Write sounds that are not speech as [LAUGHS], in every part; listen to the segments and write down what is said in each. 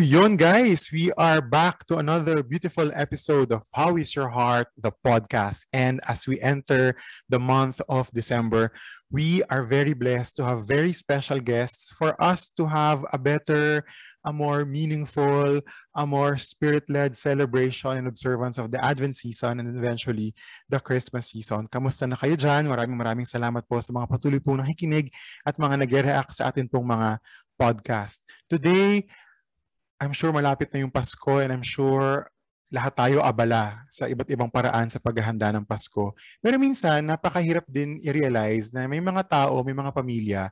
So, yon guys, we are back to another beautiful episode of How is Your Heart, the podcast. And as we enter the month of December, we are very blessed to have very special guests for us to have a better, a more meaningful, a more spirit-led celebration and observance of the Advent season and eventually the Christmas season. Kamusta na kayo dyan? Maraming maraming salamat po sa mga patuloy pong nakikinig at mga nag-react sa atin pong mga podcast. Today, I'm sure malapit na yung Pasko and I'm sure lahat tayo abala sa iba't ibang paraan sa paghahanda ng Pasko. Pero minsan, napakahirap din i-realize na may mga tao, may mga pamilya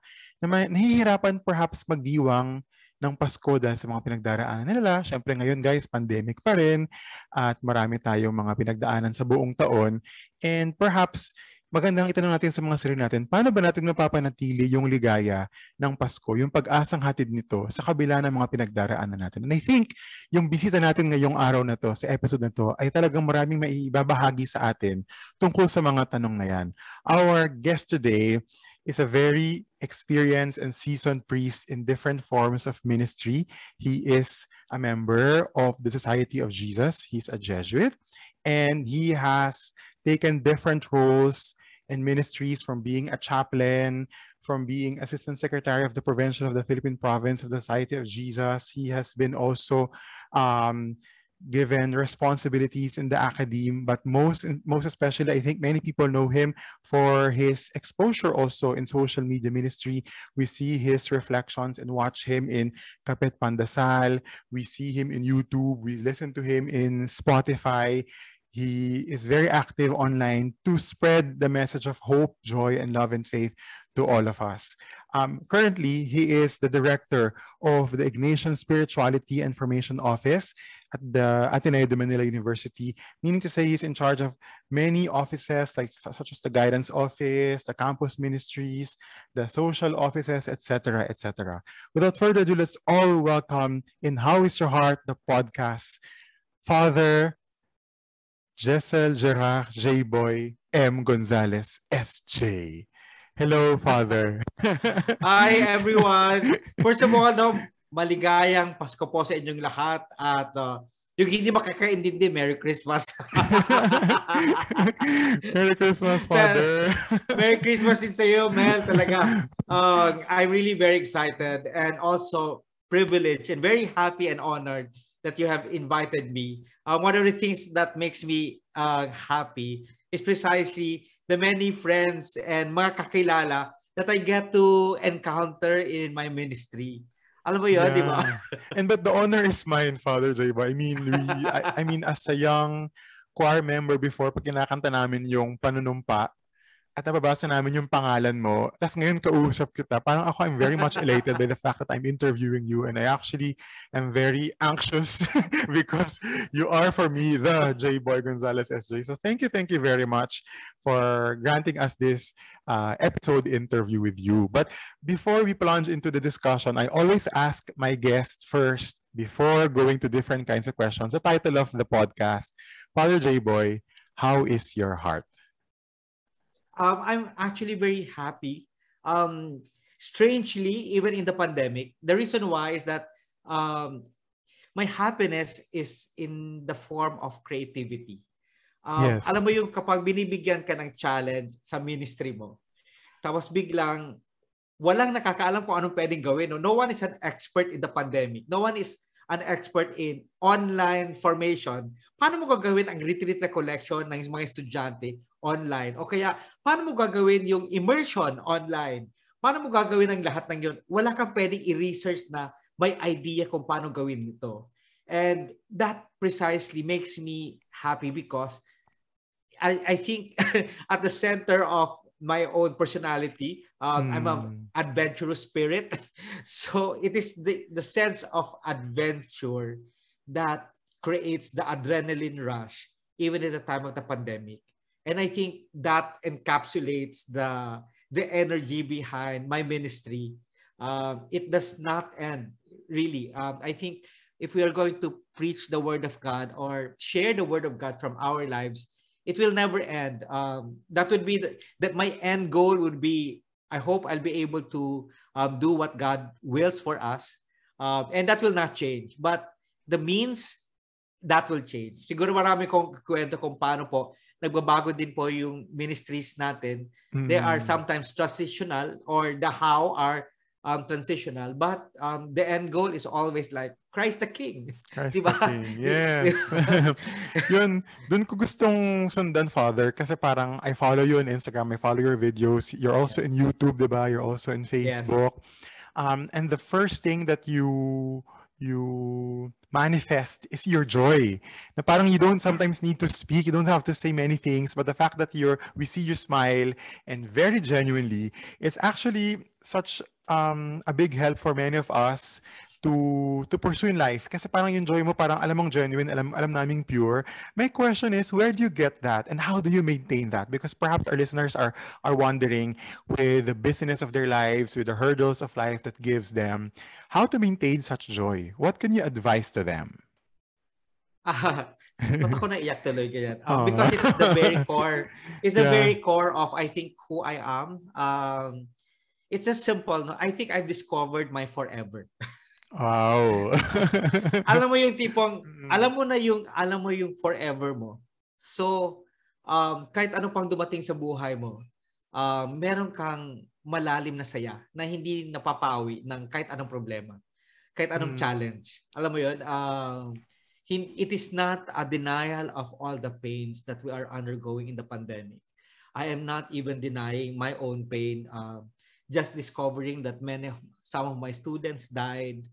na may, nahihirapan perhaps magdiwang ng Pasko dahil sa mga pinagdaraanan nila. Siyempre ngayon guys, pandemic pa rin at marami tayong mga pinagdaanan sa buong taon. And perhaps magandang itanong natin sa mga sarili natin, paano ba natin mapapanatili yung ligaya ng Pasko, yung pag-asang hatid nito sa kabila ng mga pinagdaraanan natin? And I think yung bisita natin ngayong araw na to, sa episode na to, ay talagang maraming maibabahagi sa atin tungkol sa mga tanong na yan. Our guest today is a very experienced and seasoned priest in different forms of ministry. He is a member of the Society of Jesus. He's a Jesuit and he has taken different roles and ministries from being a chaplain, from being assistant secretary of the provincial of the Philippine province of the Society of Jesus. He has been also um, given responsibilities in the academe, but most most especially, I think many people know him for his exposure also in social media ministry. We see his reflections and watch him in Kapet Pandasal. We see him in YouTube. We listen to him in Spotify. He is very active online to spread the message of hope, joy, and love and faith to all of us. Um, currently, he is the director of the Ignatian Spirituality and Formation Office at the Ateneo de Manila University, meaning to say he's in charge of many offices like such as the guidance office, the campus ministries, the social offices, etc., etc. Without further ado, let's all welcome in How Is Your Heart, the podcast, Father Jessel Gerard J. Boy M. Gonzalez S.J. Hello, Father. [LAUGHS] Hi, everyone. First of all, no, maligayang Pasko po sa inyong lahat at uh, yung hindi makakaintindi, Merry Christmas. [LAUGHS] Merry Christmas, Father. Merry Christmas din sa iyo, Mel. Talaga, [LAUGHS] uh, I'm really very excited and also privileged and very happy and honored that you have invited me. Uh, one of the things that makes me uh, happy is precisely the many friends and mga kakilala that I get to encounter in my ministry. Alam mo yun, yeah. di ba? and but the honor is mine, Father Jay. I mean, we, I, I mean, as a young choir member before, pag kinakanta namin yung panunumpa, at nababasa namin yung pangalan mo. Tapos ngayon kausap kita. Parang ako, I'm very much elated by the fact that I'm interviewing you and I actually am very anxious [LAUGHS] because you are for me the J. Boy Gonzalez SJ. So thank you, thank you very much for granting us this uh, episode interview with you. But before we plunge into the discussion, I always ask my guest first before going to different kinds of questions. The title of the podcast, Father J. Boy, how is your heart? Um, I'm actually very happy. Um, strangely, even in the pandemic, the reason why is that um, my happiness is in the form of creativity. Um, yes. Alam mo yung kapag binibigyan ka ng challenge sa ministry mo, tapos biglang walang nakakaalam kung anong pwedeng gawin. No? no one is an expert in the pandemic. No one is an expert in online formation, paano mo gagawin ang retreat recollection ng mga estudyante online? O kaya, paano mo gagawin yung immersion online? Paano mo gagawin ang lahat ng yun? Wala kang pwedeng i-research na may idea kung paano gawin ito. And that precisely makes me happy because I, I think [LAUGHS] at the center of my own personality. Um, mm. I'm an hmm. adventurous spirit. [LAUGHS] So it is the, the sense of adventure that creates the adrenaline rush even in the time of the pandemic. And I think that encapsulates the the energy behind my ministry. Um, it does not end really. Um, I think if we are going to preach the word of God or share the word of God from our lives, it will never end. Um, that would be the, that my end goal would be. I hope I'll be able to um, do what God wills for us, um, and that will not change. But the means that will change. Siguro marami kong kwento kung paano po nagbabago din po yung ministries natin. Mm-hmm. They are mm. sometimes transitional or the how are um, transitional. But um, the end goal is always like Christ the King. Christ diba? the King. [LAUGHS] Yes. [LAUGHS] yun, dun ko gustong sundan, Father, kasi parang I follow you on Instagram, I follow your videos. You're also in YouTube, diba? You're also in Facebook. Yes. Um, and the first thing that you you manifest is your joy. Na parang you don't sometimes need to speak, you don't have to say many things, but the fact that you're we see you smile and very genuinely, it's actually such um, a big help for many of us to to pursue in life kasi parang yung joy mo parang alam mong genuine alam alam naming pure my question is where do you get that and how do you maintain that because perhaps our listeners are are wondering with the business of their lives with the hurdles of life that gives them how to maintain such joy what can you advise to them [LAUGHS] Ah, ba't ako naiyak tuloy ganyan? Um, because it's the very [LAUGHS] core, it's the yeah. very core of I think who I am. Um, it's just simple. No? I think I've discovered my forever. [LAUGHS] Wow. [LAUGHS] alam mo yung tipong, alam mo na yung, alam mo yung forever mo. So, um, kahit ano pang dumating sa buhay mo, um, meron kang malalim na saya na hindi napapawi ng kahit anong problema. Kahit anong mm. challenge. Alam mo yun? Um, it is not a denial of all the pains that we are undergoing in the pandemic. I am not even denying my own pain. Um, just discovering that many of some of my students died.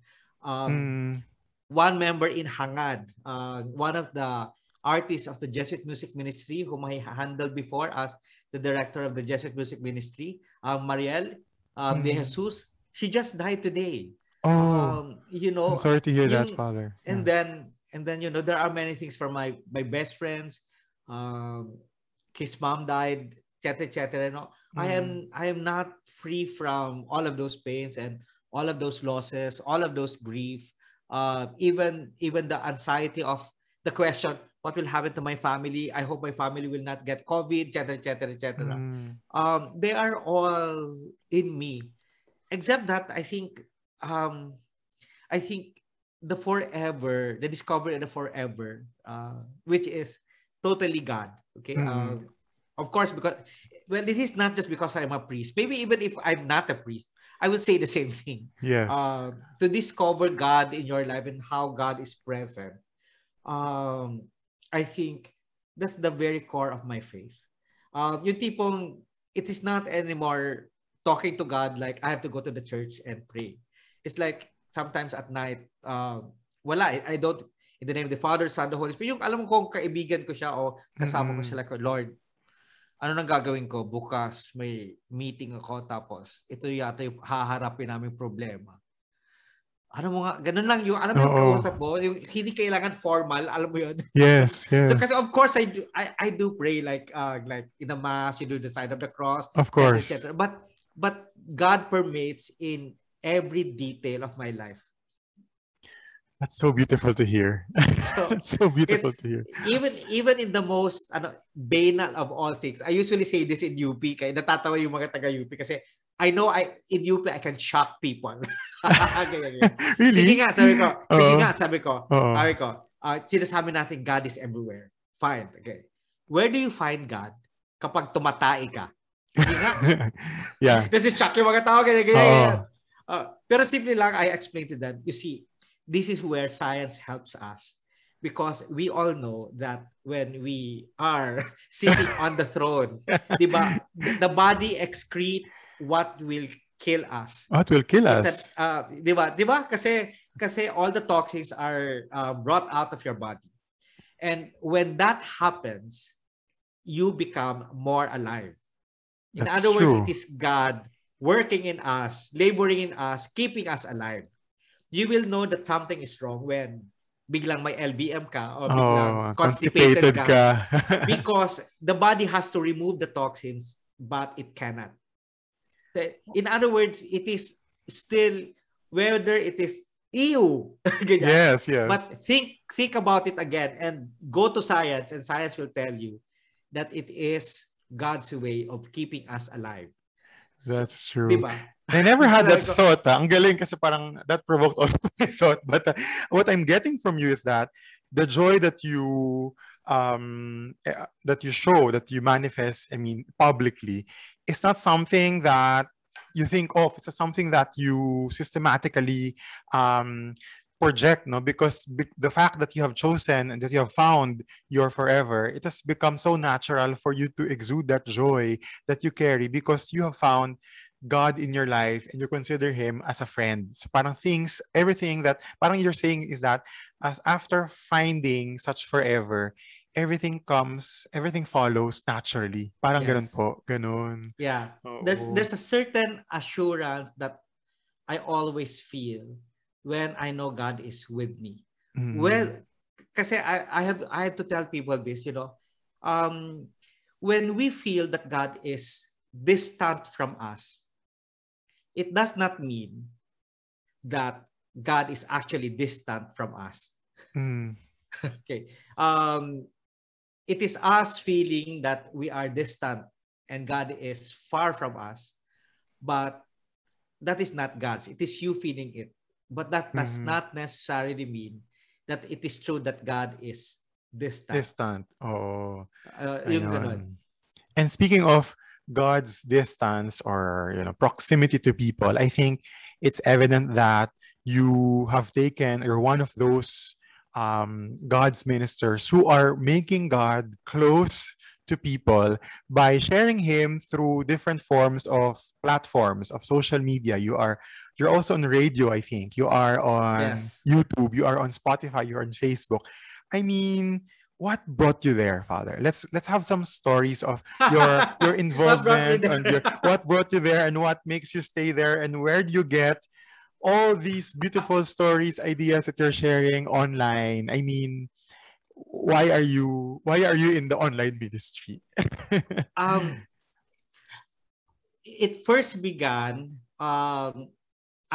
Um, mm. One member in Hangad, uh, one of the artists of the Jesuit Music Ministry, whom I handled before as the director of the Jesuit Music Ministry, uh, Mariel um, mm. De Jesus, she just died today. Oh, um, you know. I'm sorry to hear that, Father. And yeah. then, and then you know, there are many things for my my best friends. Um, his mom died, etc., etc. You know, mm. I am mm. I am not free from all of those pains and all of those losses, all of those grief, uh, even even the anxiety of the question, what will happen to my family? I hope my family will not get COVID, etc., etc., etc. Um, they are all in me, except that I think, um, I think the forever, the discovery of the forever, uh, which is totally God. Okay, mm. uh, of course, because well, it is not just because I'm a priest. Maybe even if I'm not a priest, I would say the same thing. Yes. Uh, to discover God in your life and how God is present. Um, I think that's the very core of my faith. Uh, yung tipong, it is not anymore talking to God like I have to go to the church and pray. It's like sometimes at night, uh, wala, I, I don't, in the name of the Father, Son, the Holy Spirit, yung alam kong kaibigan ko siya o kasama mm-hmm. ko siya like, Lord, ano nang gagawin ko? Bukas may meeting ako tapos ito yata yung haharapin namin problema. Ano mo nga, ganun lang yung, alam mo yung kausap mo, yung hindi kailangan formal, alam mo yun? [LAUGHS] Yes, yes. so kasi of course, I do, I, I do pray like, uh, like in the mass, you do the sign of the cross. Of course. But, but God permits in every detail of my life That's so beautiful to hear. [LAUGHS] So, That's so beautiful to hear. Even even in the most ano, banal of all things, I usually say this in UP kaya natatawa yung mga taga UP kasi I know I in UP I can shock people. [LAUGHS] [LAUGHS] really? Sige nga, sabi ko. Sige uh, nga, sabi ko. Uh, sabi ko, uh, sinasabi natin God is everywhere. Fine. Okay. Where do you find God kapag tumatay ka? Sige nga. yeah. Kasi shock yung mga tao. Ganyan, ganyan. Uh, uh, pero simple lang, I explained to them. You see, this is where science helps us because we all know that when we are [LAUGHS] sitting on the throne, [LAUGHS] diba, the body excrete what will kill us. What will kill us? That, uh, diba, diba? Kasi, kasi all the toxins are uh, brought out of your body. And when that happens, you become more alive. In That's other true. words, it is God working in us, laboring in us, keeping us alive you will know that something is wrong when biglang may LBM ka o oh, biglang Oh, constipated, constipated ka. ka. [LAUGHS] because the body has to remove the toxins, but it cannot. So, In other words, it is still whether it is EU. [LAUGHS] yes, yes. But think think about it again and go to science and science will tell you that it is God's way of keeping us alive. That's true. Diba? I never had that thought. ah. Ang galing kasi parang that provoked also [LAUGHS] my thought. But uh, what I'm getting from you is that the joy that you um eh, that you show that you manifest i mean publicly is not something that you think of it's something that you systematically um project no because be- the fact that you have chosen and that you have found your forever it has become so natural for you to exude that joy that you carry because you have found God in your life and you consider him as a friend. So parang things, everything that parang you're saying is that as after finding such forever, everything comes, everything follows naturally. Parang Yes. ganun po, ganun. Yeah. There's there's a certain assurance that I always feel when I know God is with me. Mm. Well, kasi I, I have I have to tell people this, you know. Um when we feel that God is distant from us, it does not mean that God is actually distant from us. Mm. [LAUGHS] Okay. Um, it is us feeling that we are distant and God is far from us, but that is not God's. It is you feeling it. But that does Mhm. not necessarily mean that it is true that God is distant. Distant. Oo. Uh, yung ganun. And speaking of God's distance or you know proximity to people, I think it's evident that you have taken or one of those um, God's ministers who are making God close to people by sharing Him through different forms of platforms of social media. You are you're also on radio, I think. You are on Yes. YouTube. You are on Spotify. You're on Facebook. I mean, what brought you there, Father? Let's let's have some stories of your [LAUGHS] your involvement and your, what brought you there and what makes you stay there and where do you get all these beautiful stories ideas that you're sharing online i mean why are you why are you in the online ministry [LAUGHS] um, it first began um,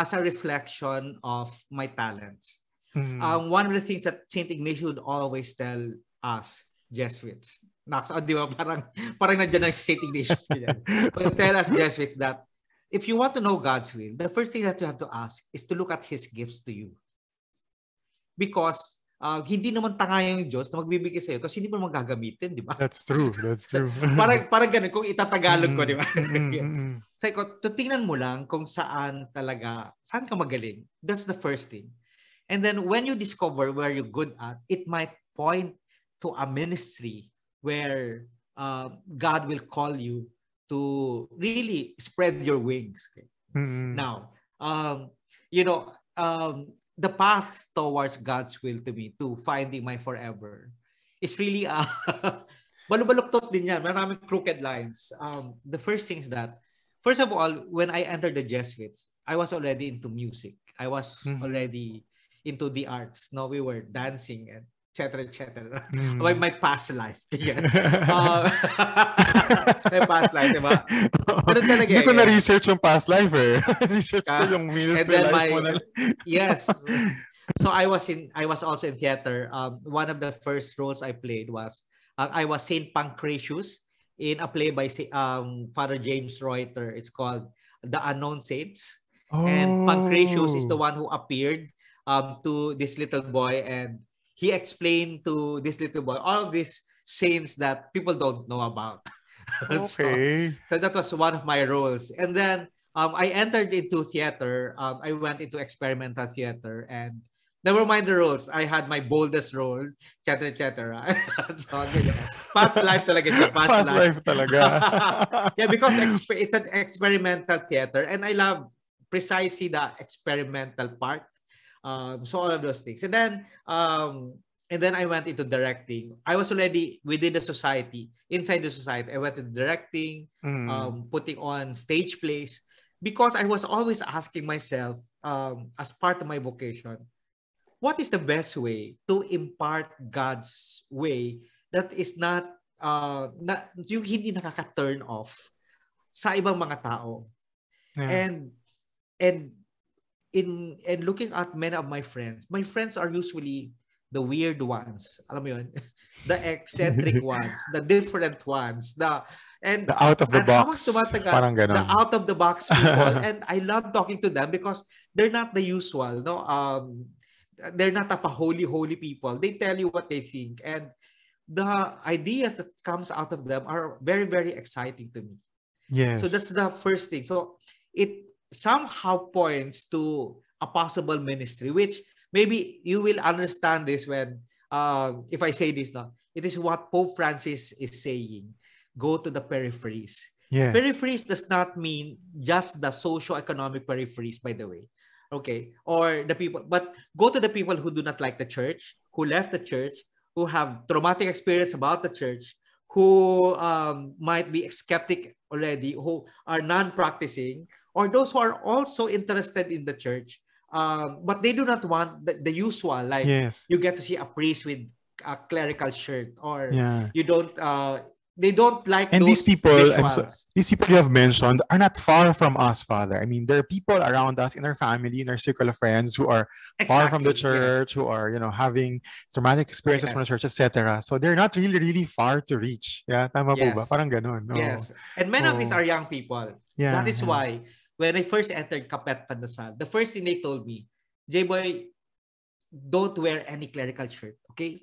as a reflection of my talents. Mm, Um, one of the things that St. Ignatius would always tell us Jesuits, Nax, oh, [LAUGHS] di ba? Parang, parang nandiyan ang St. Ignatius. [LAUGHS] But tell us Jesuits that if you want to know God's will, the first thing that you have to ask is to look at His gifts to you. Because uh, hindi naman tanga yung Diyos na magbibigay sa'yo kasi hindi mo naman gagamitin, di ba? that's true that's true [LAUGHS] parang, parang ganun, kung itatagalog ko, di ba? Mm, mm, mm. [LAUGHS] Sabi ko, tutingnan mo lang kung saan talaga, saan ka magaling. That's the first thing. And then when you discover where you're good at, it might point to a ministry where uh, God will call you to really spread your wings. Okay? Mm, mm. Now, um, you know, um, the path towards God's will to me, to finding my forever, is really, uh, [LAUGHS] balubaluktot din yan. Maraming crooked lines. Um, the first thing is that, first of all, when I entered the Jesuits, I was already into music. I was Mhm. already into the arts. No, we were dancing and etc. etc. Mm. My, my past life. [LAUGHS] Yan. [LAUGHS] Uh, [LAUGHS] my past life, diba? Ganun talaga Hindi ko eh. na-research yung past life eh. Research ko Ah, yung ministry life my mo na. yes so i was in i was also in theater um one of the first roles i played was uh, i was saint pancratius in a play by um father james reuter it's called the unknown saints Oh. and pancratius is the Oh. one who appeared um to this little boy and he explained to this little boy all of these saints that people don't know about [LAUGHS] Okay. so that was one of my roles. And then um, I entered into theater. Um, I went into experimental theater and never mind the roles. I had my boldest role, etc. etc. [LAUGHS] so, past life talaga siya. Past, Past life talaga. [LAUGHS] yeah, because it's an experimental theater and I love precisely the experimental part. Um, so all of those things. And then um, and then I went into directing. I was already within the society, inside the society. I went to directing, Mm. um, putting on stage plays because I was always asking myself, um, as part of my vocation, what is the best way to impart God's way that is not uh, na, yung hindi nakaka-turn off sa ibang mga tao. Yeah. And and in and looking at many of my friends, my friends are usually the weird ones. Alam mo yun? [LAUGHS] the eccentric [LAUGHS] ones, the different ones, the and the out of the box. Tumatagal, parang ganun. The out of the box people. [LAUGHS] and I love talking to them because they're not the usual, no? Um they're not a holy holy people. They tell you what they think and the ideas that comes out of them are very very exciting to me. Yes. So that's the first thing. So it somehow points to a possible ministry, which maybe you will understand this when, uh, if I say this now, it is what Pope Francis is saying. Go to the peripheries. Yes. Peripheries does not mean just the socio-economic peripheries, by the way. Okay. Or the people, but go to the people who do not like the church, who left the church, who have traumatic experience about the church, who um, might be skeptic already, who are non-practicing, or those who are also interested in the church, um, but they do not want the, the usual, like yes. you get to see a priest with a clerical shirt, or yeah. you don't uh, they don't like and these people so, these people you have mentioned are not far from us father i mean there are people around us in our family in our circle of friends who are exactly, far from the church yes. who are you know having traumatic experiences yes. from the church etc so they're not really really far to reach yeah tama yes. po ba parang ganun no? yes and many oh. of these oh. are young people yeah that is yeah. why when i first entered kapet pandasal the first thing they told me j-boy don't wear any clerical shirt okay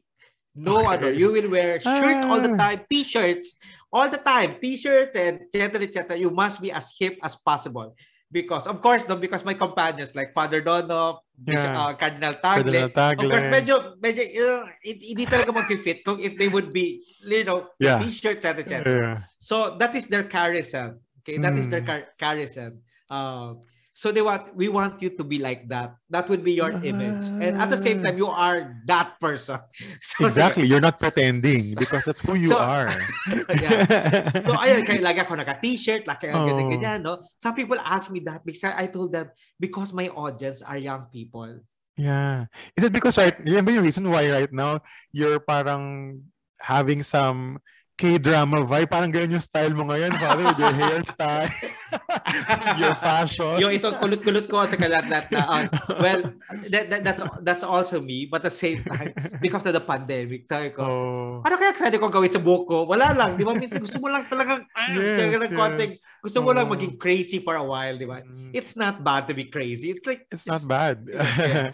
no okay. other. You will wear shirt all the ah. time, t-shirts all the time, t-shirts and etc. etc. You must be as hip as possible. Because, of course, no, because my companions like Father Dono, yeah. uh, Cardinal Tagle, Cardinal Tagle, of course, medyo, medyo, uh, hindi talaga mag-fit kung if they would be, you know, yeah. t-shirts, etc. etc. Yeah. So, that is their charism. Okay, that mm. is their mm. car- charism. Uh, So they want we want you to be like that. That would be your image. And at the same time, you are that person. [LAUGHS] So, exactly. You're not pretending because that's who you so, are. [LAUGHS] yeah. [LAUGHS] So ayun, kaya lagi ako naka-t-shirt, lagi ako oh. ganyan, ganyan, no? Some people ask me that because I told them, because my audience are young people. Yeah. Is it because right, ba yung reason why right now you're parang having some K-drama vibe. Parang ganyan yung style mo ngayon, father, with your hairstyle, [LAUGHS] your fashion. Yung itong kulot-kulot ko at saka lahat na. Uh, well, that, that, that's that's also me. But at the same time, because of the pandemic, sabi ko, oh. ano kaya pwede ko gawin sa buhok ko? Wala lang. Di ba? Minsan gusto mo lang talagang, ah, yes, yes. konting, gusto mo oh. lang maging crazy for a while, di ba? Mm. It's not bad to be crazy. It's like, it's, it's not bad. yeah.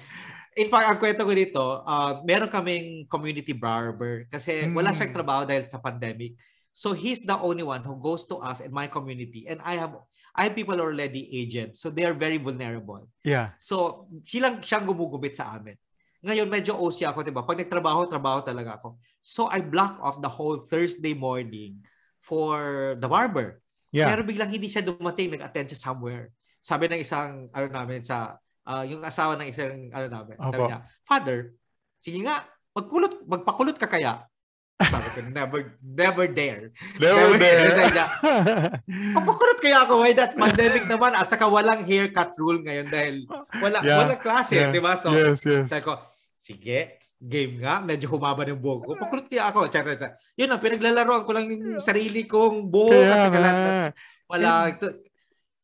In fact, ang kwento ko dito, uh, meron kaming community barber kasi mm. wala siyang hmm. trabaho dahil sa pandemic. So he's the only one who goes to us in my community and I have I have people already aged. So they are very vulnerable. Yeah. So silang siyang gumugubit sa amin. Ngayon medyo OC ako, 'di ba? Pag nagtrabaho, trabaho talaga ako. So I block off the whole Thursday morning for the barber. Yeah. Pero biglang hindi siya dumating, nag-attend siya somewhere. Sabi ng isang ano namin sa uh, yung asawa ng isang ano namin. Opo. Sabi niya, Father, sige nga, magkulot, magpakulot ka kaya? Sabi ko, never, never dare. Never, never dare. Sabi niya, [LAUGHS] magpakulot kaya ako, why that's pandemic naman at saka walang haircut rule ngayon dahil wala, yeah. walang klase, yeah. di ba? So, yes, yes. sabi ko, sige, game nga, medyo humaba ng buhok ko. Pakulot kaya ako, etc. etc. Yun lang, pinaglalaroan ko lang yung sarili kong buhok kaya at saka lahat. Wala, And,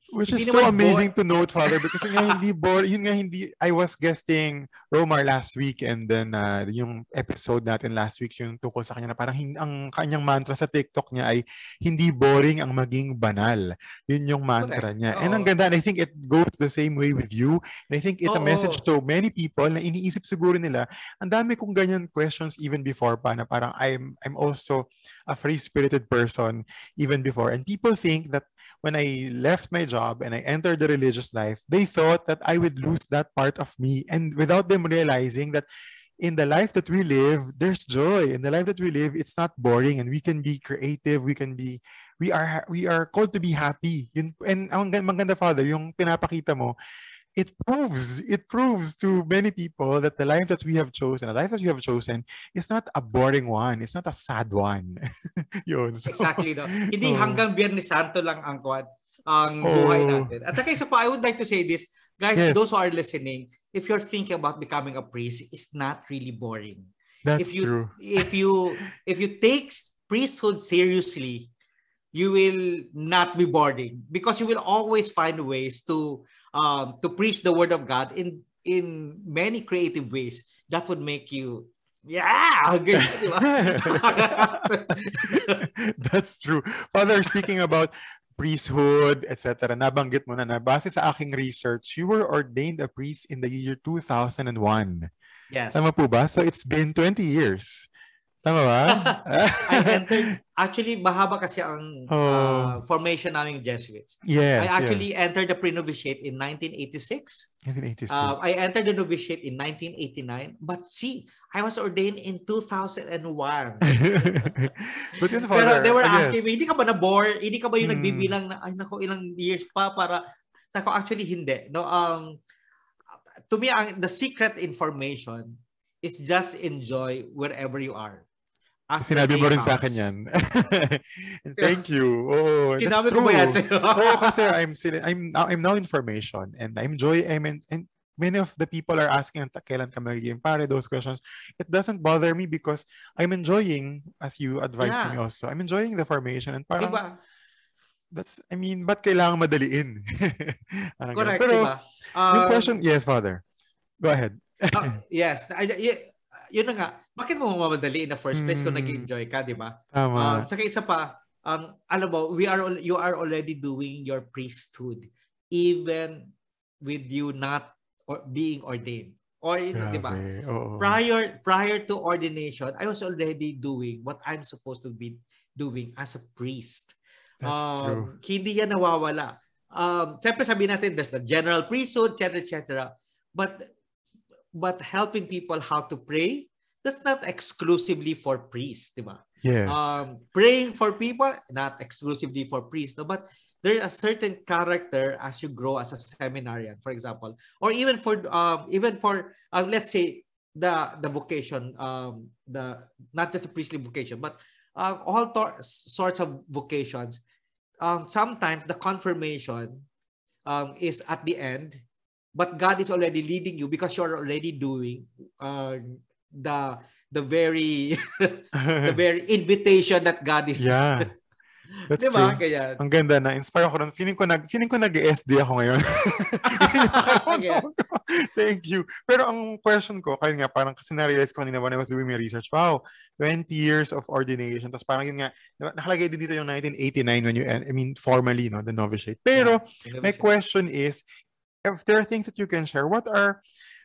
Which is so amazing to note, Father, because yun nga hindi boring, yun nga hindi, I was guesting Romar last week and then uh, yung episode natin last week yung tungkol sa kanya na parang hin, ang kanyang mantra sa TikTok niya ay hindi boring ang maging banal. Yun yung mantra niya. Oh. And ang ganda, and I think it goes the same way with you. And I think it's oh, a message to many people na iniisip siguro nila, ang dami kong ganyan questions even before pa na parang I'm, I'm also a free-spirited person even before. And people think that when I left my job and I entered the religious life, they thought that I would lose that part of me. And without them realizing that in the life that we live, there's joy. In the life that we live, it's not boring and we can be creative. We can be, we are, we are called to be happy. Yun, and ang maganda, Father, yung pinapakita mo, it proves it proves to many people that the life that we have chosen, the life that we have chosen, is not a boring one. It's not a sad one. [LAUGHS] Yun. So, exactly. No? Hindi [LAUGHS] oh. hanggang Biyernes Santo lang ang kwad ang oh. buhay natin. At saka isa pa, I would like to say this, guys, yes. those who are listening, if you're thinking about becoming a priest, it's not really boring. That's if you true. if you if you take priesthood seriously, you will not be boring because you will always find ways to um, to preach the word of God in in many creative ways that would make you yeah [LAUGHS] [LAUGHS] That's true. Father, speaking about priesthood, etc., nabanggit mo na na, base sa aking research, you were ordained a priest in the year 2001. yes Tama po ba? So it's been 20 years. Tama ba? [LAUGHS] I entered actually mahaba kasi ang Oh. uh, formation naming Jesuits yes, I actually entered the pre-novitiate in 1986 yes. 1986. Uh, I entered the novitiate in 1989, but see, I was ordained in 2001. [LAUGHS] But yun, Pero Father, they were asking yes. me, hindi ka ba na-bore? Hindi ka ba yung Hmm. nagbibilang na, ay nako, ilang years pa para... Nako, actually hindi. No, um, to me, ang, the secret information is just enjoy wherever you are. As Sinabi mo rin sa akin yan. [LAUGHS] Thank you. Oh, that's Sinabi true. ko ba yan sa'yo? [LAUGHS] Oo, kasi I'm I'm I'm now in formation and I'm enjoy I'm in, and many of the people are asking kailan ka magiging pare those questions. It doesn't bother me because I'm enjoying as you advised Yeah. me also. I'm enjoying the formation and parang Diba? that's I mean, ba't kailangan madaliin? [LAUGHS] Correct, Pero diba? yung Um, question, yes, father. Go ahead. ah, yes. I, yun na nga. Bakit mo mamadali in the first place kung Hmm. nag-enjoy ka, di ba? Tama. Um, saka isa pa, um, alam mo, we are you are already doing your priesthood even with you not or being ordained. Or you know, di ba? Prior prior to ordination, I was already doing what I'm supposed to be doing as a priest. That's true. Um, Hindi yan nawawala. Um, Siyempre sabihin natin, there's the general priesthood, etc., etc. But, but helping people how to pray, that's not exclusively for priests, di ba? Yes. Um, praying for people, not exclusively for priests, no? but there's a certain character as you grow as a seminarian, for example, or even for um, even for uh, let's say the the vocation, um, the not just the priestly vocation, but uh, all sorts of vocations. Um, sometimes the confirmation um, is at the end, but God is already leading you because you're already doing uh, the the very [LAUGHS] the very invitation that God is. yeah. [LAUGHS] That's Di ba? true. Ganyan. Ang ganda na. Inspire ako rin. Feeling ko nag feeling ko nag-SD ako ngayon. [LAUGHS] Yeah. Thank you. Pero ang question ko, kaya nga parang kasi na-realize ko kanina when I was doing my research, wow, 20 years of ordination. Tapos parang yun nga, nakalagay din dito yung 1989 when you, I mean, formally, no, the novitiate. Pero, my question is, if there are things that you can share, what are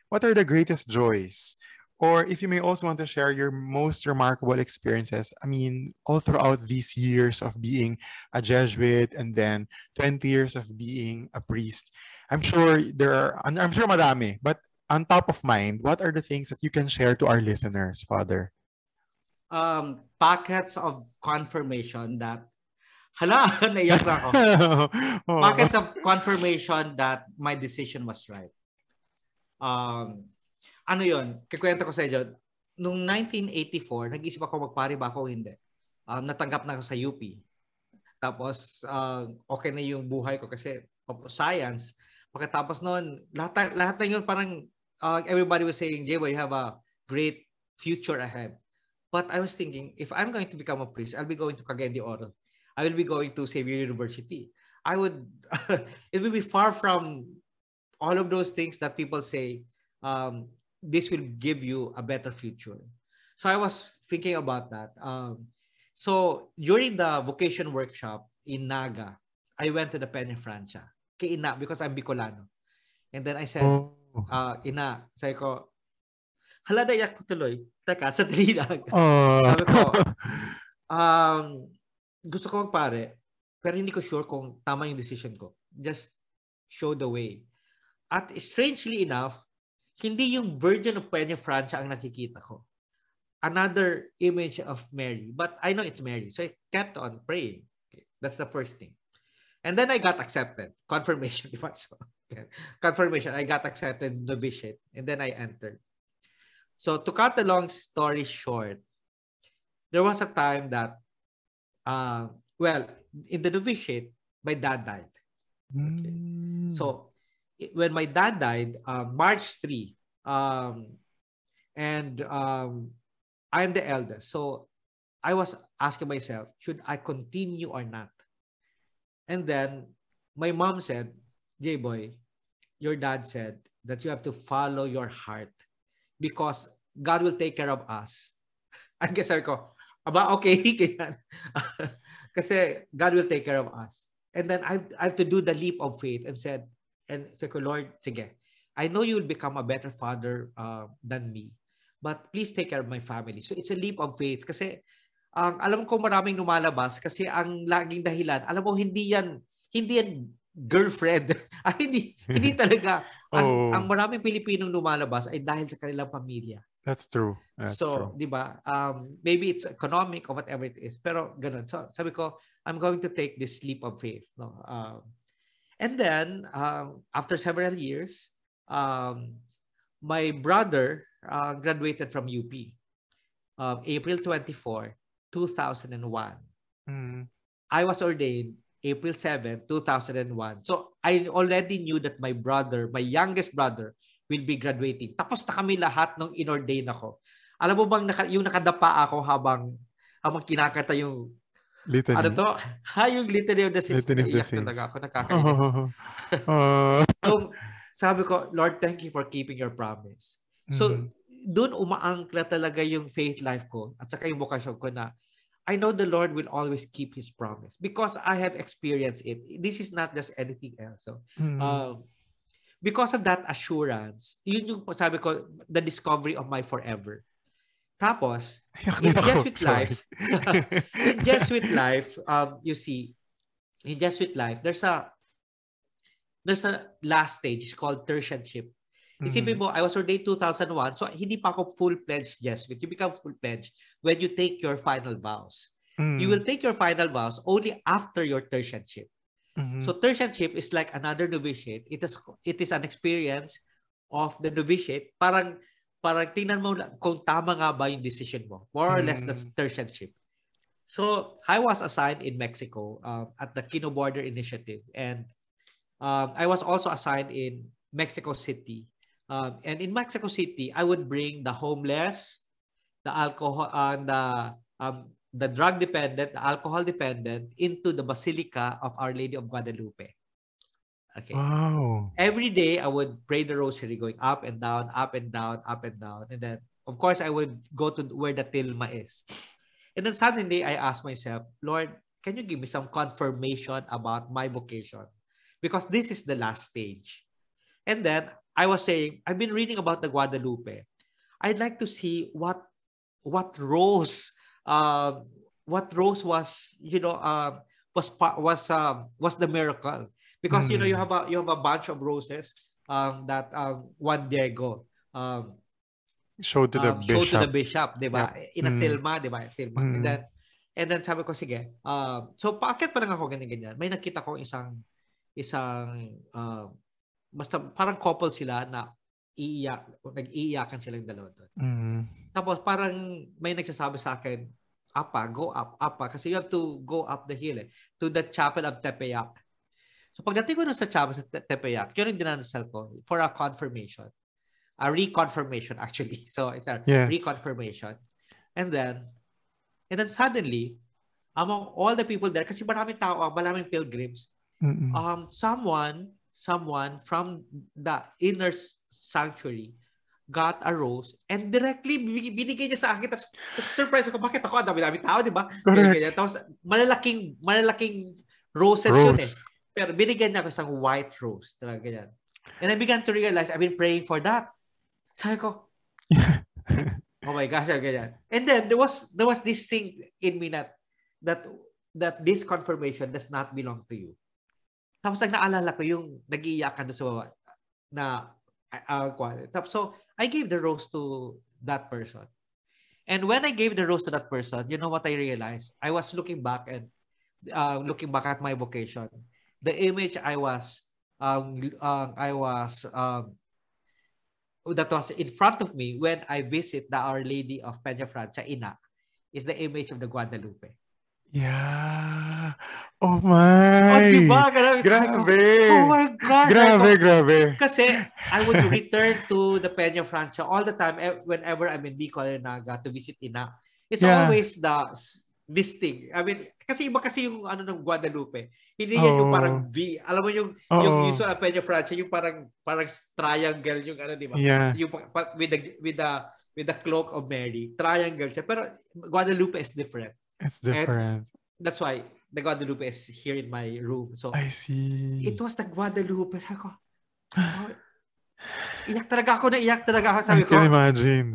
what are the greatest joys? Or if you may also want to share your most remarkable experiences, I mean, all throughout these years of being a Jesuit and then 20 years of being a priest, I'm sure there are, I'm sure madami, but on top of mind, what are the things that you can share to our listeners, Father? um, packets of confirmation that hala, [LAUGHS] naiyak na ako. Oh. Packets of confirmation that my decision was right. Um, ano yon? Kikwento ko sa inyo. Nung 1984, nag-isip ako magpari ba ako o hindi. Um, natanggap na ako sa UP. Tapos, uh, okay na yung buhay ko kasi science. Pagkatapos noon, lahat, lahat na yun parang uh, everybody was saying, Jebo, you have a great future ahead. But I was thinking, if I'm going to become a priest, I'll be going to Cagayan de Oro. I will be going to Xavier University. I would, [LAUGHS] it will be far from all of those things that people say, um, this will give you a better future. So I was thinking about that. Um, so during the vocation workshop in Naga, I went to the Peña Francia, kay Ina, because I'm Bicolano. And then I said, Oh. uh, Ina, sabi ko, hala, ko tuloy. Teka, [LAUGHS] sa lang. Oh. Sabi ko, [LAUGHS] um, gusto ko magpare, pero hindi ko sure kung tama yung decision ko. Just show the way. At strangely enough, hindi yung Virgin of Peña Francia ang nakikita ko. Another image of Mary. But I know it's Mary. So I kept on praying. Okay, That's the first thing. And then I got accepted. [LAUGHS] Confirmation. If I so. Okay. Confirmation. I got accepted in novitiate. And then I entered. So to cut the long story short, there was a time that, uh, well, in the novitiate, my dad died. Mm. So when my dad died, uh, March 3, um, and um, I'm the eldest. So I was asking myself, should I continue or not? And then my mom said, J boy, your dad said that you have to follow your heart because God will take care of us. [LAUGHS] I guess I ko, aba okay, [LAUGHS] Kasi God will take care of us. And then I, I have to do the leap of faith and said, and said Lord, sige, I know you will become a better father uh, than me, but please take care of my family. So it's a leap of faith kasi ang um, alam ko maraming lumalabas kasi ang laging dahilan, alam mo hindi yan hindi yan girlfriend. [LAUGHS] Ay, hindi hindi [LAUGHS] talaga ang, oh. ang maraming Pilipinong lumalabas ay dahil sa kanilang pamilya. That's true. That's so. 'di ba? Um maybe it's economic or whatever it is, pero ganun. So, sabi ko, I'm going to take this leap of faith, no? Um and then um after several years, um my brother uh, graduated from UP. Um, April 24, 2001. Mm. I was ordained April 7, 2001. So I already knew that my brother, my youngest brother, will be graduating. Tapos na kami lahat nung inordain ako. Alam mo bang naka, yung nakadapa ako habang habang kinakanta yung Litany. Ano to? Ha, [LAUGHS] yung Litany of the Saints. Litany of the Saints. talaga ako, nakakainis. [LAUGHS] Oh, oh. [LAUGHS] so, sabi ko, Lord, thank you for keeping your promise. So, mm-hmm. doon umaangkla talaga yung faith life ko at saka yung vocation ko na I know the Lord will always keep His promise because I have experienced it. This is not just anything else. So, mm-hmm. um, because of that assurance, yun yung sabi ko, the discovery of my forever. Tapos, in Jesuit life, [LAUGHS] in Jesuit life, um, you see, in Jesuit life, there's a there's a last stage called tertianship. Isipin mm-hmm. mo, I was ordained 2001, so hindi pa ako full-fledged Jesuit. You become full-fledged when you take your final vows. Mm-hmm. You will take your final vows only after your tertianship. Mm-hmm. So tertianship is like another novitiate. It is it is an experience of the novitiate. Parang parang tingnan mo kung tama nga ba yung decision mo. More or less, that's tertianship. So I was assigned in Mexico uh, at the Kino Border Initiative, and um, I was also assigned in Mexico City Um, and in Mexico City, I would bring the homeless, the alcohol, uh, the um, the drug dependent, the alcohol dependent into the Basilica of Our Lady of Guadalupe. Okay. Wow. Every day I would pray the rosary going up and down, up and down, up and down. And then of course I would go to where the tilma is. And then suddenly I asked myself, Lord, can you give me some confirmation about my vocation? Because this is the last stage. And then I was saying, I've been reading about the Guadalupe. I'd like to see what what rose uh, what rose was you know uh, was was uh, was the miracle because mm. you know you hmm. have a you have a bunch of roses um, that um, Juan Diego um, showed to the um, bishop. Showed to the bishop, di ba? Yeah. In a mm. tilma, di ba? Tilma. Mm. And hmm. then and then sabi ko sige. Uh, so paakit pa lang ako ganyan ganyan. May nakita ko isang isang uh, basta parang couple sila na iiyak, nag-iiyakan silang dalawa doon. Mm. Tapos parang may nagsasabi sa akin, apa, go up, apa. Kasi you have to go up the hill eh, to the chapel of Tepeyac. So pagdating ko doon sa chapel of Tepeyac, yun yung dinanasal ko for a confirmation. A reconfirmation actually. [LAUGHS] So it's a yes. reconfirmation. And then, and then suddenly, among all the people there, kasi maraming tao, maraming pilgrims, Mm-mm. um, someone someone from the inner sanctuary got a rose and directly binigay niya sa akin. Tapos, tapos surprise ako bakit ako? Ang dami-dami tao di ba? Tapos malalaking malalaking roses rose. yun eh. Pero binigyan niya ako isang white rose talaga ganyan. And I began to realize I've been praying for that. Sabi ko [LAUGHS] oh my gosh ganyan. And then there was there was this thing in me that that that this confirmation does not belong to you tapos ang naalala ko yung nag-iiyakan doon sa baba na uh, Tapos so I gave the rose to that person. And when I gave the rose to that person, you know what I realized? I was looking back and uh, looking back at my vocation. The image I was um, uh, I was um, that was in front of me when I visit the Our Lady of Peña Francia, Ina, is the image of the Guadalupe. Yeah. Oh my. Oh, diba? Grabe. Grabe. Oh my God. Grabe, ko, grabe. Kasi I would return to the Peña Francia all the time eh, whenever I'm in Bicol and Naga to visit Ina. It's Yeah. always the this thing. I mean, kasi iba kasi yung ano ng Guadalupe. Hindi yan yung Oo. parang V. Alam mo yung yung Oo. usual Peña Francia, yung parang parang triangle yung ano, di ba? Yeah. Yung with the with the with the cloak of Mary, triangle siya. Pero Guadalupe is different. It's different. That's why the Guadalupe is here in my room. So I see. it was the Guadalupe. Sabi ko, oh, iyak talaga ako na iyak talaga ako. I Sabi ko, can imagine.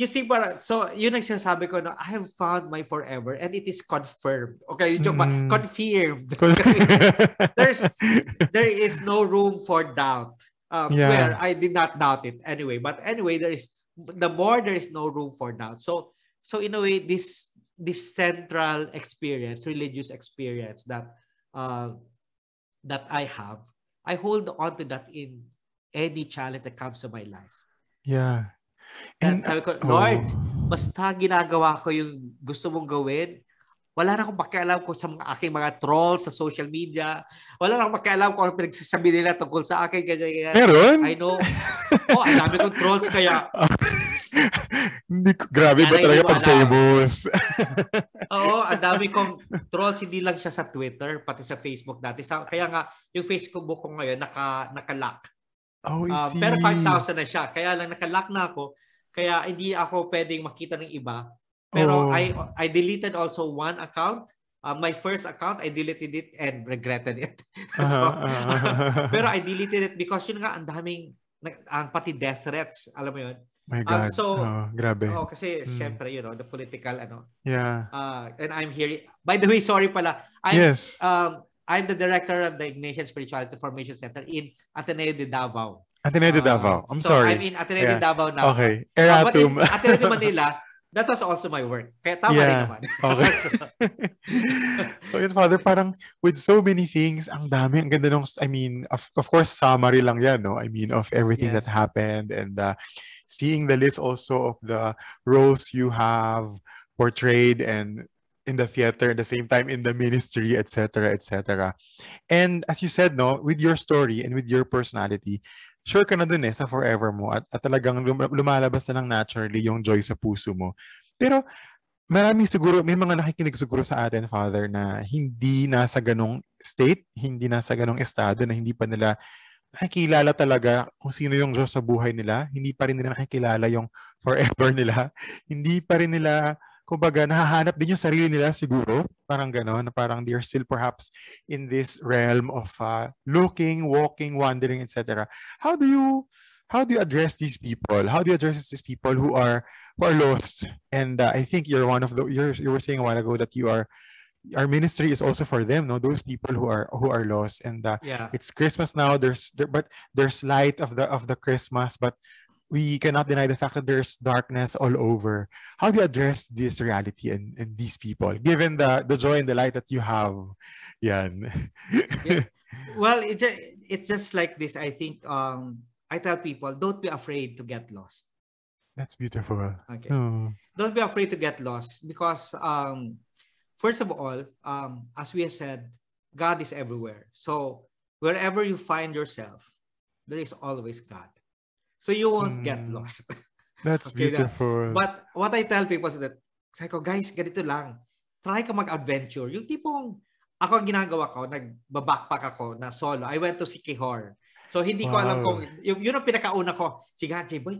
you see, para, so yun ang sinasabi ko na I have found my forever and it is confirmed. Okay, yung joke ba? Mm. [LAUGHS] Confirmed. There's, there is no room for doubt. Um, Yeah. Where I did not doubt it anyway. But anyway, there is, the more there is no room for doubt. So, so in a way, this, this central experience, religious experience that, uh, that I have, I hold on to that in any challenge that comes to my life. yeah. And And, sabi ko, oh. Lord, basta ginagawa ko yung gusto mong gawin, wala na akong pakialam ko sa mga aking mga trolls sa social media. Wala na akong pakialam kung ano pinagsasabi nila tungkol sa akin. Ganyan. Meron? I know. Oh, ang dami kong trolls kaya. [LAUGHS] Hindi grabe ba talaga pag famous? [LAUGHS] Oo, ang dami kong trolls. Hindi lang siya sa Twitter, pati sa Facebook dati. Sa, kaya nga, yung Facebook ko ngayon, naka, naka-lock. oh, I Um, see. pero 5,000 na siya. Kaya lang naka-lock na ako. Kaya hindi ako pwedeng makita ng iba. Pero Oh. I I deleted also one account. Uh, my first account, I deleted it and regretted it. [LAUGHS] so, Aha, [LAUGHS] aha. pero I deleted it because yun nga, ang daming, ang pati death threats, alam mo yun? My Ah, God. so- oh, grabe. Oo, kasi Mm. syempre, you know, the political, ano, Yeah. uh, and I'm here. By the way, sorry pala. I'm, yes. um, I'm the director of the Ignatian Spirituality Formation Center in Ateneo de Davao. Ateneo de Uh, Davao. I'm so sorry. I'm in Ateneo de Yeah. Davao now. okay. Uh, but in Eratum. Ateneo de Manila, [LAUGHS] that was also my work. Kaya tama rin Yeah. naman. Okay. [LAUGHS] [LAUGHS] So, yun, Father, parang with so many things, ang dami, ang ganda nung, I mean, of, of course, summary lang yan, no? I mean, of everything that Yes. happened and uh, seeing the list also of the roles you have portrayed and in the theater, at the same time in the ministry, etc., etc. And as you said, no, with your story and with your personality, sure ka na dun eh, sa forever mo at, at talagang lum- lumalabas na lang naturally yung joy sa puso mo. Pero marami siguro, may mga nakikinig siguro sa atin, Father, na hindi nasa ganong state, hindi nasa ganong estado, na hindi pa nila nakikilala talaga kung sino yung Diyos sa buhay nila. Hindi pa rin nila nakikilala yung forever nila. [LAUGHS] Hindi pa rin nila, kumbaga, nahahanap din yung sarili nila siguro. Parang gano'n, na parang they're still perhaps in this realm of uh, looking, walking, wandering, etc. How do you how do you address these people? How do you address these people who are who are lost? And uh, I think you're one of the you're, you were saying a while ago that you are our ministry is also for them, no? Those people who are who are lost. And uh, yeah. it's Christmas now. There's there, but there's light of the of the Christmas, but we cannot deny the fact that there's darkness all over. How do you address this reality and, and these people, given the the joy and the light that you have? Yan. [LAUGHS] Well, it's just, it's just like this. I think um, I tell people, don't be afraid to get lost. That's beautiful. Okay. Oh, Don't be afraid to get lost because um, first of all, um, as we have said, God is everywhere. So wherever you find yourself, there is always God. So you won't get Mm. lost. [LAUGHS] that's Okay, that- beautiful. But what I tell people is that, sabi ko, guys, ganito lang. Try ka mag-adventure. Yung tipong, ako ang ginagawa ko, nag-backpack ako na solo. I went to Sikihor. So hindi ko alam Wow. kung, yun, yun ang pinakauna ko. Sige, Hanji, boy,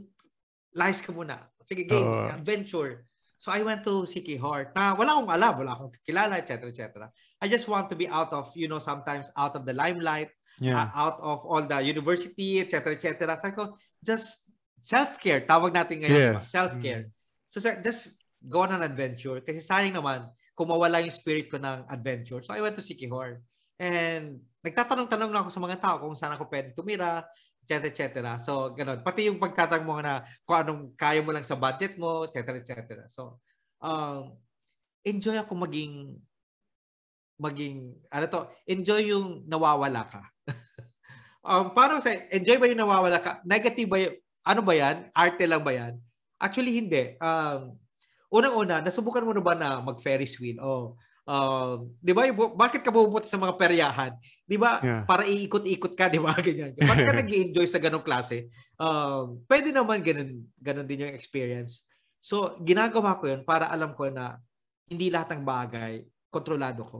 lies ka muna. Sige, game, Oo. adventure. So I went to Sikihor na wala akong alam, wala akong kilala, etc. etc. I just want to be out of, you know, sometimes out of the limelight, yeah. uh, out of all the university, etc. etc. Sabi ko, just self-care. Tawag natin ngayon. Yes. Self-care. So sir, just go on an adventure. Kasi sayang naman, kung mawala yung spirit ko ng adventure. So I went to Sikihor. And nagtatanong-tanong na ako sa mga tao kung saan ako pwede tumira, etc. etc. So, ganun. Pati yung pagtatanong mo na kung anong kaya mo lang sa budget mo, etc. etc. So, um, enjoy ako maging maging, ano to, enjoy yung nawawala ka. [LAUGHS] um, paano sa, enjoy ba yung nawawala ka? Negative ba yung, ano ba yan? Arte lang ba yan? Actually, hindi. Um, unang-una, nasubukan mo na ba na mag-Ferris wheel? O, Uh, 'di ba? Bakit ka pupunta sa mga peryahan? 'Di ba? Yeah. Para iikot-ikot ka, [LAUGHS] 'di ba? Ganyan. Bakit ka [LAUGHS] nag-enjoy sa ganong klase? Uh, pwede naman ganun, ganun din yung experience. So, ginagawa ko 'yun para alam ko na hindi lahat ng bagay kontrolado ko.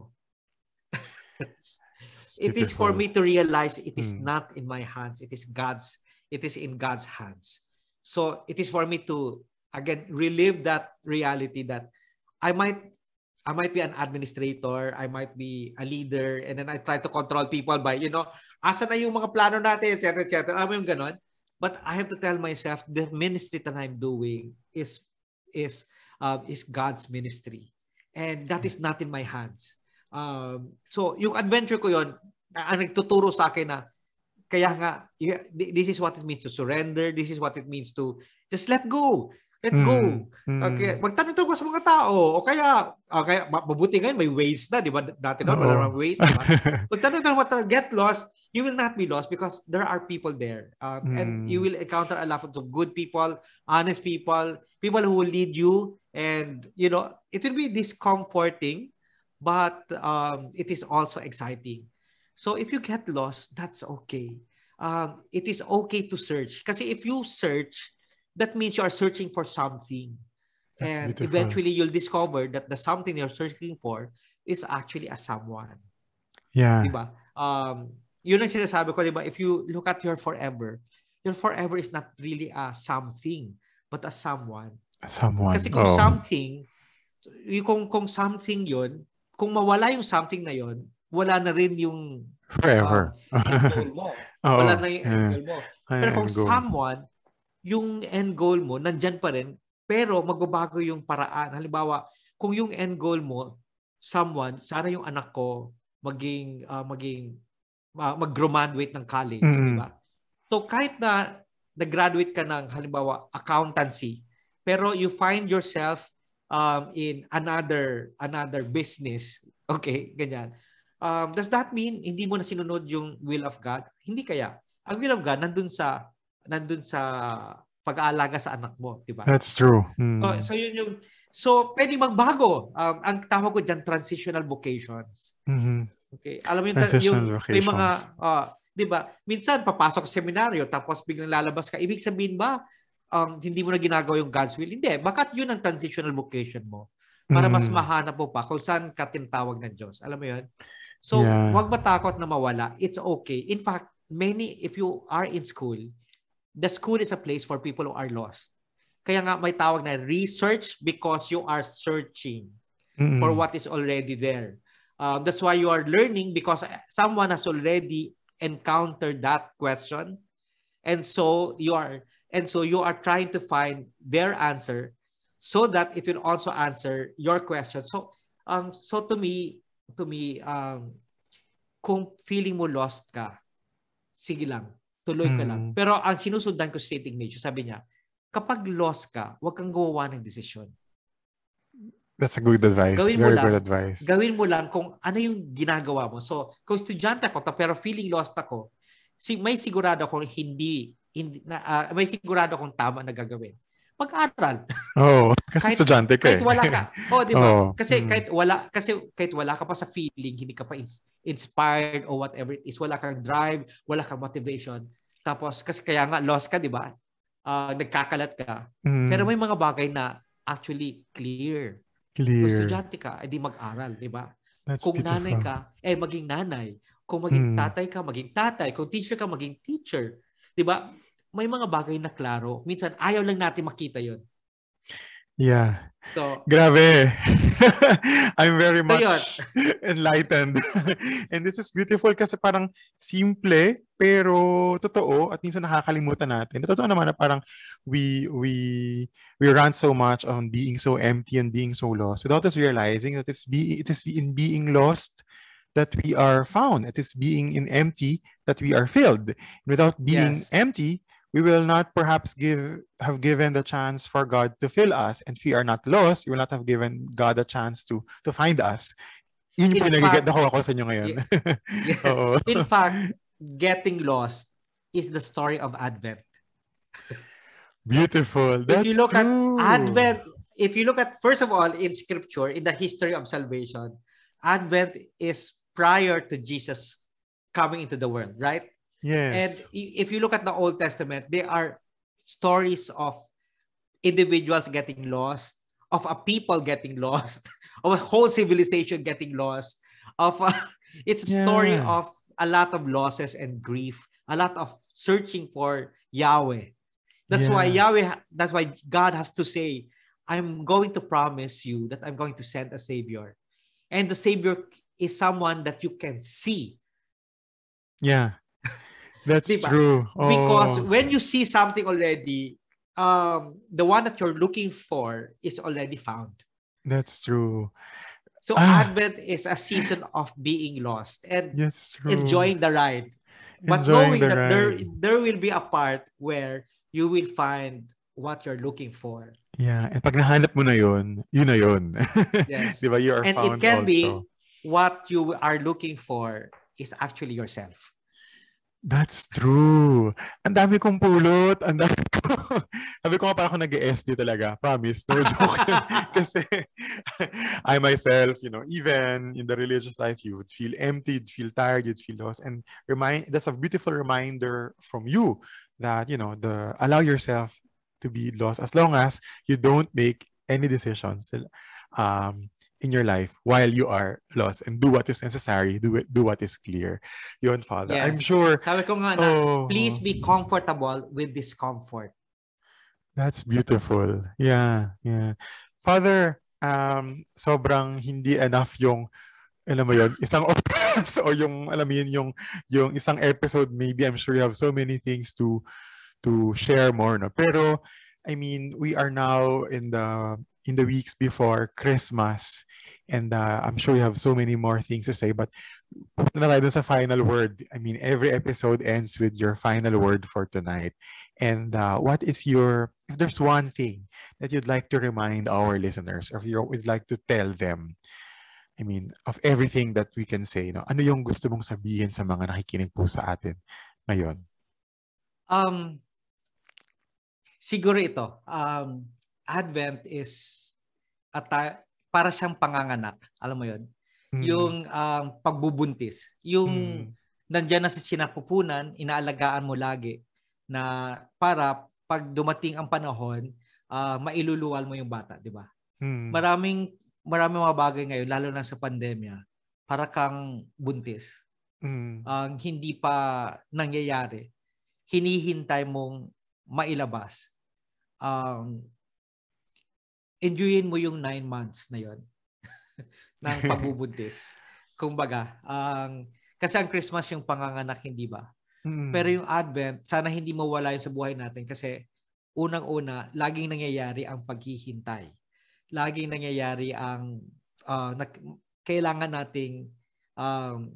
It is for me to realize it is hmm. not in my hands. It is God's. It is in God's hands. So, it is for me to again relive that reality that I might I might be an administrator, I might be a leader, and then I try to control people by, you know, asa na yung mga plano natin, etc., etc. Alam mo yung ganon? But I have to tell myself, the ministry that I'm doing is is uh, is God's ministry. And that is not in my hands. Um, so, yung adventure ko yon ang nagtuturo sa akin na, kaya nga, this is what it means to surrender, this is what it means to just let go. Let mm. go. Mm. Okay, magtanong-tanong sa mga tao o kaya uh, kaya mabuti ngayon may ways na, di ba? Dati noon wala namang ways, di ba? [LAUGHS] magtanong-tanong what get lost, you will not be lost because there are people there. Um, mm. and you will encounter a lot of good people, honest people, people who will lead you and you know, it will be discomforting but um, it is also exciting. So if you get lost, that's okay. Um, it is okay to search. Because if you search, that means you are searching for something. That's and beautiful. eventually you'll discover that the something you're searching for is actually a someone. Yeah. Diba? Um, yun ang sinasabi ko, diba? If you look at your forever, your forever is not really a something, but a someone. A someone. Kasi kung oh. something, yung, kung, kung something yun, kung mawala yung something na yun, wala na rin yung forever. Um, mo. [LAUGHS] wala na yung yeah. mo. Pero kung someone, yung end goal mo, nandyan pa rin, pero magbabago yung paraan. Halimbawa, kung yung end goal mo, someone, sana yung anak ko maging, uh, maging, uh, mag-graduate ng college, mm-hmm. di ba? So kahit na nag-graduate ka ng halimbawa accountancy, pero you find yourself um, in another another business, [LAUGHS] okay, ganyan. Um, does that mean hindi mo na sinunod yung will of God? Hindi kaya. Ang will of God nandun sa nandun sa pag-aalaga sa anak mo, di ba? That's true. Mm. So, so yun yung So, pwede magbago. Um, ang tawag ko diyan transitional vocations. Mm-hmm. Okay. Alam mo yung, yung may mga uh, 'di ba? Minsan papasok sa seminaryo tapos biglang lalabas ka. Ibig sabihin ba um, hindi mo na ginagawa yung God's will? Hindi. Bakit yun ang transitional vocation mo? Para mm. mas mahanap mo pa kung saan ka tinatawag ng Diyos. Alam mo yun? So, yeah. huwag matakot na mawala. It's okay. In fact, many, if you are in school, the school is a place for people who are lost. Kaya nga may tawag na research because you are searching mm-hmm. for what is already there. Uh, that's why you are learning because someone has already encountered that question. And so you are and so you are trying to find their answer so that it will also answer your question. So um so to me to me um kung feeling mo lost ka, sige lang Tuloy ka lang. Hmm. Pero ang sinusundan ko sa State Ignatius, sabi niya, kapag lost ka, huwag kang gumawa ng desisyon. That's a good advice. Gawin Very lang, good advice. Gawin mo lang kung ano yung ginagawa mo. So, kung estudyante ako, pero feeling lost ako, si, may sigurado akong hindi, hindi na, uh, may sigurado akong tama na gagawin. Mag-aral. Oh, [LAUGHS] kasi kahit, estudyante ka Kahit eh. wala ka. [LAUGHS] Oh, di ba? Oh, kasi mm. kahit wala kasi kahit wala ka pa sa feeling, hindi ka pa ins- inspired or whatever it is, wala kang drive, wala kang motivation. Tapos kasi kaya nga lost ka, di ba? Uh, nagkakalat ka. Mm. Pero may mga bagay na actually clear. Clear. Kung estudyante ka, edi mag-aral, di ba? Kung beautiful. nanay ka, eh maging nanay. Kung maging mm. tatay ka, maging tatay. Kung teacher ka, maging teacher. Di ba? May mga bagay na klaro. Minsan, ayaw lang natin makita yon Yeah. So, Grabe. [LAUGHS] I'm very much so [LAUGHS] enlightened. [LAUGHS] And this is beautiful kasi parang simple pero totoo at minsan nakakalimutan natin. Totoo naman na parang we we we run so much on being so empty and being so lost without us realizing that it's be it is in being lost that we are found. It is being in empty that we are filled. Without being yes. empty, we will not perhaps give have given the chance for God to fill us and if we are not lost, we will not have given God a chance to to find us. Yun yung pinagigit ako ako sa inyo ngayon. yes. [LAUGHS] In fact, getting lost is the story of Advent. Beautiful. That's if you look true. at Advent, if you look at first of all in scripture, in the history of salvation, Advent is prior to Jesus coming into the world, right? Yes. And if you look at the Old Testament, there are stories of individuals getting lost, of a people getting lost, [LAUGHS] of a whole civilization getting lost, of a, [LAUGHS] it's a yeah. story of a lot of losses and grief, a lot of searching for Yahweh. That's yeah. why Yahweh, that's why God has to say, I'm going to promise you that I'm going to send a savior. And the savior is someone that you can see. Yeah. That's diba? true. Oh. Because when you see something already, um, the one that you're looking for is already found. That's true. So ah. Advent is a season of being lost and enjoying the ride. But enjoying knowing that ride. there there will be a part where you will find what you're looking for. Yeah, and pag nahanap mo na yun, yun na yun. [LAUGHS] Yes. Di ba? You are and found it can also. be what you are looking for is actually yourself. That's true. Ang dami kong pulot. Ang dami [LAUGHS] ko. Sabi ko nga pa ako nag-SD talaga. Promise. No joke. [LAUGHS] Kasi I myself, you know, even in the religious life, you would feel empty, you'd feel tired, you'd feel lost. And remind that's a beautiful reminder from you that, you know, the allow yourself to be lost as long as you don't make any decisions um, in your life while you are lost and do what is necessary, do it, do what is clear. Yun, Father. Yes. I'm sure. Sabi ko nga na, oh, please be comfortable with discomfort. That's beautiful. Yeah, yeah. Father, um, sobrang hindi enough yung alam mo yun, isang [LAUGHS] oras o yung alam mo yun, yung yung isang episode maybe I'm sure you have so many things to to share more no. Pero I mean, we are now in the in the weeks before Christmas And uh, I'm sure you have so many more things to say, but na tayo sa final word. I mean, every episode ends with your final word for tonight. And uh, what is your, if there's one thing that you'd like to remind our listeners, or if you would like to tell them, I mean, of everything that we can say, no? ano yung gusto mong sabihin sa mga nakikinig po sa atin ngayon? Um, siguro ito, um, Advent is a ta- para siyang panganganak. Alam mo yon mm. Yung um, pagbubuntis. Yung mm. nandyan na sa sinapupunan, inaalagaan mo lagi na para pag dumating ang panahon, uh, mailuluwal mo yung bata, di ba? Mm. Maraming maraming mga bagay ngayon, lalo na sa pandemya, para kang buntis. Mm. Ang uh, hindi pa nangyayari. Hinihintay mong mailabas. Um, enjoyin mo yung nine months na yon [LAUGHS] ng pagbubuntis. [LAUGHS] Kumbaga, ang um, kasi ang Christmas yung panganganak, hindi ba? Mm. Pero yung Advent, sana hindi mawala yun sa buhay natin kasi unang-una, laging nangyayari ang paghihintay. Laging nangyayari ang uh, na, kailangan nating um,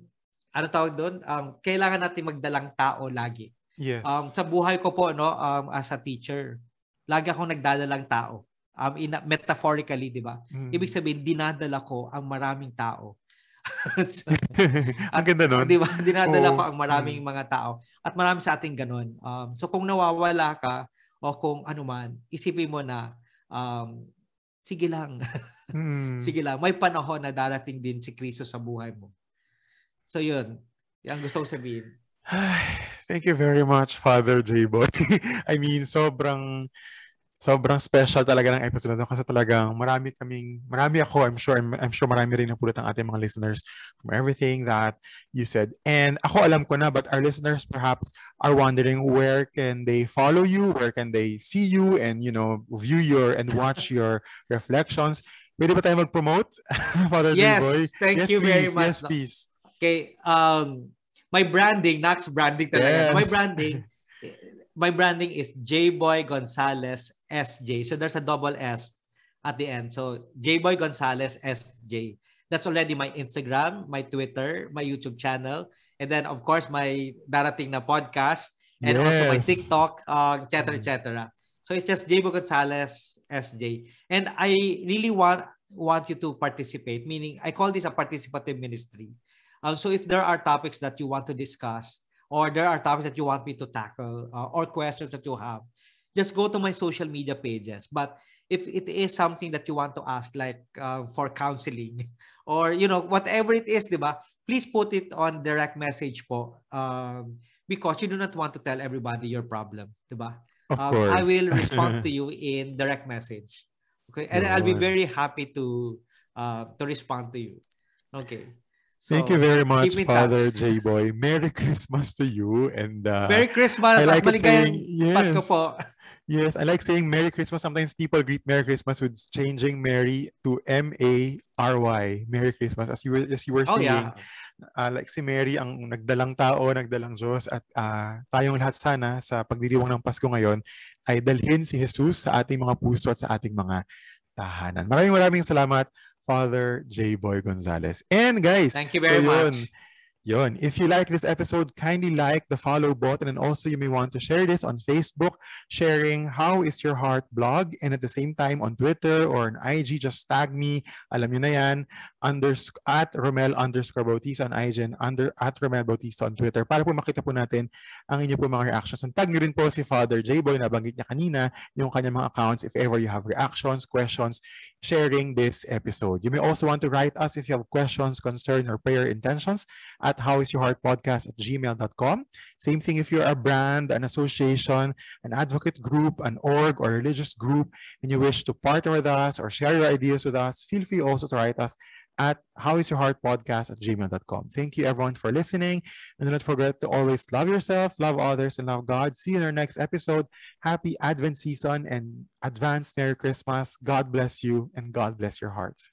ano tawag doon? Um, kailangan nating magdalang tao lagi. Yes. Um, sa buhay ko po no, um, as a teacher, lagi akong nagdadalang tao um, in, metaphorically, di ba? Mm. Ibig sabihin, dinadala ko ang maraming tao. [LAUGHS] so, [LAUGHS] ang ganda nun. Di ba? Dinadala oh. ko ang maraming mm. mga tao. At marami sa ating ganun. Um, so kung nawawala ka o kung ano man, isipin mo na, um, sige lang. [LAUGHS] mm. sige lang. May panahon na darating din si Kristo sa buhay mo. So yun. Yan gusto ko sabihin. [SIGHS] Thank you very much, Father J-Boy. I mean, sobrang sobrang special talaga ng episode na to kasi talagang marami kaming, marami ako, I'm sure, I'm, I'm sure marami rin napulot ang ating mga listeners from everything that you said. And ako alam ko na, but our listeners perhaps are wondering where can they follow you, where can they see you and, you know, view your and watch your [LAUGHS] reflections. Pwede ba tayo mag-promote, [LAUGHS] Father yes, Boy? thank yes, you please, very much. Yes, please. Okay, um, my branding, Nax branding talaga. Yes. My branding my branding is Jboy Gonzalez SJ. So there's a double S at the end. So Jboy Gonzalez SJ. That's already my Instagram, my Twitter, my YouTube channel, and then of course my darating na podcast and yes. also my TikTok, uh, etc. etc. So it's just Jboy Gonzalez SJ. And I really want want you to participate, meaning I call this a participative ministry. Um, so if there are topics that you want to discuss, or there are topics that you want me to tackle uh, or questions that you have, just go to my social media pages. But if it is something that you want to ask like uh, for counseling [LAUGHS] or you know whatever it is, 'di ba? Please put it on direct message po. Um, because you do not want to tell everybody your problem, 'di ba? Of Um, course. I will respond to [LAUGHS] you in direct message. Okay? And I'll be very happy to uh, to respond to you. Okay. Thank So, you very much, Father touch. J Boy. Merry Christmas to you and uh, Merry Christmas I like saying- Pasko yes. po. Yes, I like saying Merry Christmas. Sometimes people greet Merry Christmas with changing Merry to M A R Y. Merry Christmas. As you were, as you were Oh saying, yeah. ah, like si Mary ang nagdalang tao, nagdalang Diyos at ah, tayong lahat sana sa pagdiriwang ng Pasko ngayon ay dalhin si Jesus sa ating mga puso at sa ating mga tahanan. Maraming maraming salamat, Father J. Boy Gonzalez. And guys, Thank you very so much. yun, Yun. If you like this episode, kindly like the follow button and also you may want to share this on Facebook, sharing How is Your Heart blog and at the same time on Twitter or on IG, just tag me. Alam nyo na yan. Unders at Romel underscore Bautista on IG and under, at Romel Bautista on Twitter para po makita po natin ang inyo po mga reactions. And tag nyo rin po si Father J-Boy na banggit niya kanina yung kanyang mga accounts if ever you have reactions, questions, sharing this episode. You may also want to write us if you have questions, concern, or prayer intentions at howisyourheartpodcast at gmail.com. Same thing if you're a brand, an association, an advocate group, an org, or religious group, and you wish to partner with us or share your ideas with us, feel free also to write us at howisyourheartpodcast at gmail.com. Thank you everyone for listening. And do not forget to always love yourself, love others, and love God. See you in our next episode. Happy Advent season and advance Merry Christmas. God bless you and God bless your hearts.